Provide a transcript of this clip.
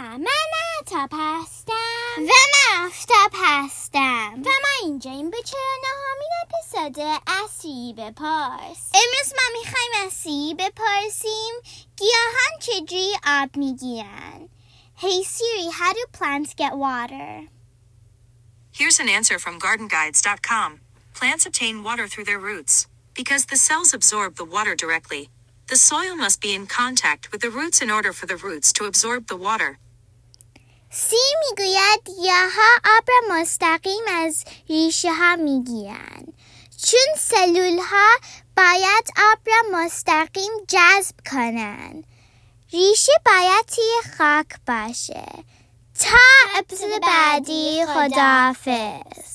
من عطاب هستم و من آفتاب هستم و ما اینجا این به چرا نهامین اپیزود اصلی بپرس امروز ما میخوایم از سی بپرسیم گیاهان چجوری آب میگیرن Hey Siri, how do plants get water? Here's an answer from gardenguides.com. Plants obtain water through their roots. Because the cells absorb the water directly, the soil must be in contact with the roots in order for the roots to absorb the water. سی می‌گوید گیاهها آب را مستقیم از ریشه ها می‌گیرن چون سلول ها باید آب را مستقیم جذب کنند. ریشه باید توی خاک باشه. تا اپیزود بعدی خداحافظ.